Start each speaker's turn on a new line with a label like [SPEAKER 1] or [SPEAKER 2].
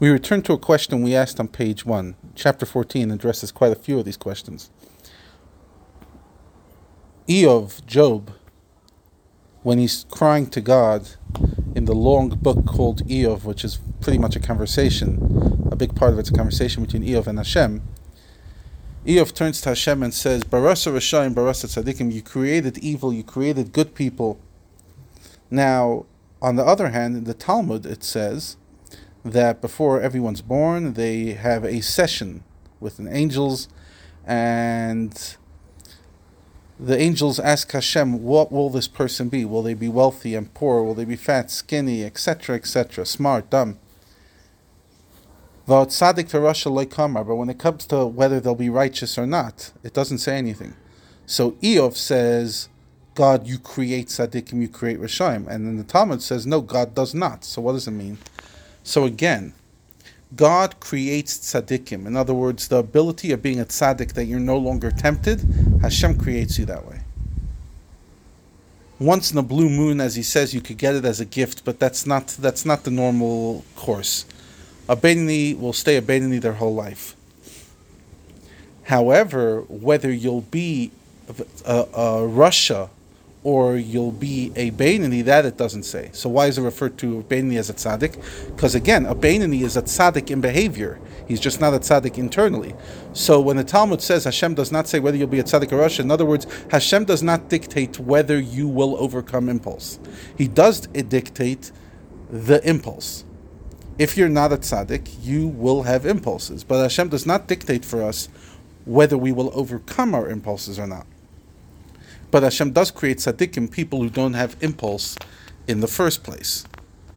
[SPEAKER 1] We return to a question we asked on page 1. Chapter 14 addresses quite a few of these questions. Iyov, Job, when he's crying to God in the long book called Iyov, which is pretty much a conversation, a big part of it's a conversation between Iyov and Hashem. Iyov turns to Hashem and says, Barasa Rashayim, Barasa Tzadikim, you created evil, you created good people. Now, on the other hand, in the Talmud it says that before everyone's born, they have a session with the angels, and the angels ask Hashem, What will this person be? Will they be wealthy and poor? Will they be fat, skinny, etc., etc., smart, dumb? But when it comes to whether they'll be righteous or not, it doesn't say anything. So Iyov says, God, you create tzaddikim, you create Rishayim. And then the Talmud says, no, God does not. So what does it mean? So again, God creates tzaddikim. In other words, the ability of being a tzaddik that you're no longer tempted, Hashem creates you that way. Once in a blue moon, as he says, you could get it as a gift, but that's not that's not the normal course. A Beinoni will stay a Beinoni their whole life. However, whether you'll be a, a rasha or you'll be a Beinoni, that it doesn't say. So why is it referred to Beinoni as a tzaddik? Because again, a Beinoni is a tzaddik in behavior. He's just not a tzaddik internally. So when the Talmud says Hashem does not say whether you'll be a tzaddik or rasha, in other words, Hashem does not dictate whether you will overcome impulse. He does dictate the impulse. If you're not a tzaddik, you will have impulses. But Hashem does not dictate for us whether we will overcome our impulses or not. But Hashem does create tzaddikim, people who don't have impulse in the first place.